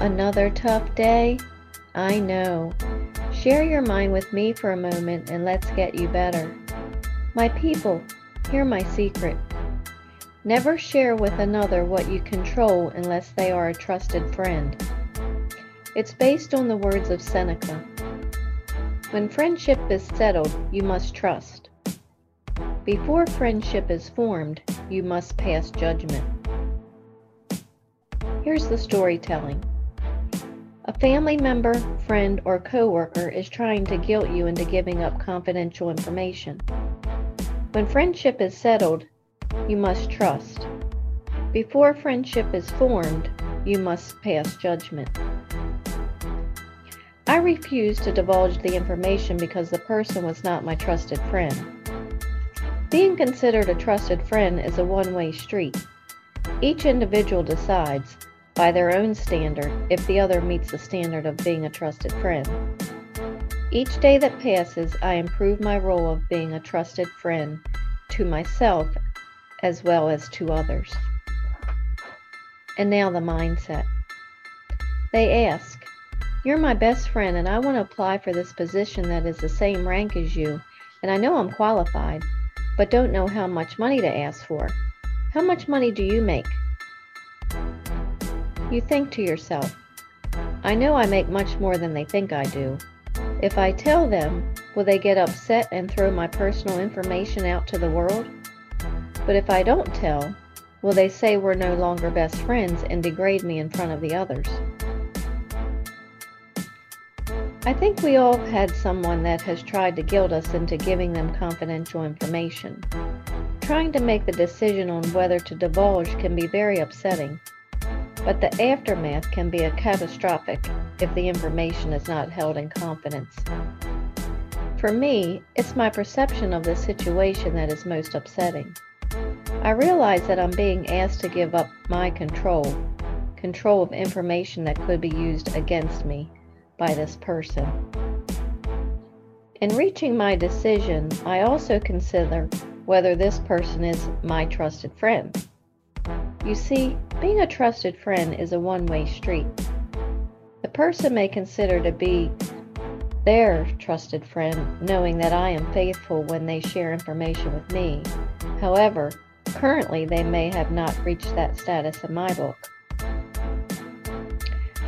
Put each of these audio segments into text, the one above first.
Another tough day? I know. Share your mind with me for a moment and let's get you better. My people, hear my secret. Never share with another what you control unless they are a trusted friend. It's based on the words of Seneca. When friendship is settled, you must trust. Before friendship is formed, you must pass judgment. Here's the storytelling. A family member, friend, or coworker is trying to guilt you into giving up confidential information. When friendship is settled, you must trust. Before friendship is formed, you must pass judgment. I refused to divulge the information because the person was not my trusted friend. Being considered a trusted friend is a one way street. Each individual decides, by their own standard, if the other meets the standard of being a trusted friend. Each day that passes, I improve my role of being a trusted friend to myself as well as to others. And now the mindset. They ask, You're my best friend, and I want to apply for this position that is the same rank as you, and I know I'm qualified but don't know how much money to ask for. How much money do you make? You think to yourself, I know I make much more than they think I do. If I tell them, will they get upset and throw my personal information out to the world? But if I don't tell, will they say we're no longer best friends and degrade me in front of the others? I think we all have had someone that has tried to guilt us into giving them confidential information. Trying to make the decision on whether to divulge can be very upsetting, but the aftermath can be a catastrophic if the information is not held in confidence. For me, it's my perception of the situation that is most upsetting. I realize that I'm being asked to give up my control, control of information that could be used against me by this person. In reaching my decision, I also consider whether this person is my trusted friend. You see, being a trusted friend is a one way street. The person may consider to be their trusted friend, knowing that I am faithful when they share information with me. However, currently they may have not reached that status in my book.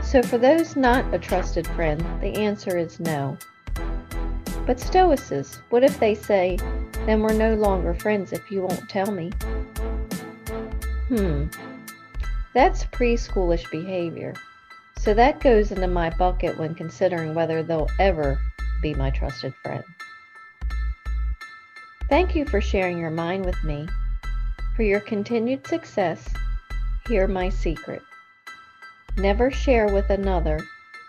So, for those not a trusted friend, the answer is no. But Stoics, what if they say, then we're no longer friends if you won't tell me? Hmm, that's preschoolish behavior. So that goes into my bucket when considering whether they'll ever be my trusted friend. Thank you for sharing your mind with me. For your continued success, hear my secret. Never share with another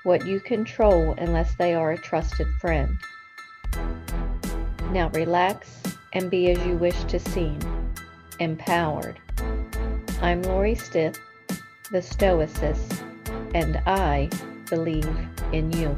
what you control unless they are a trusted friend. Now relax and be as you wish to seem, empowered. I'm Lori Stith, the Stoicess, and I believe in you.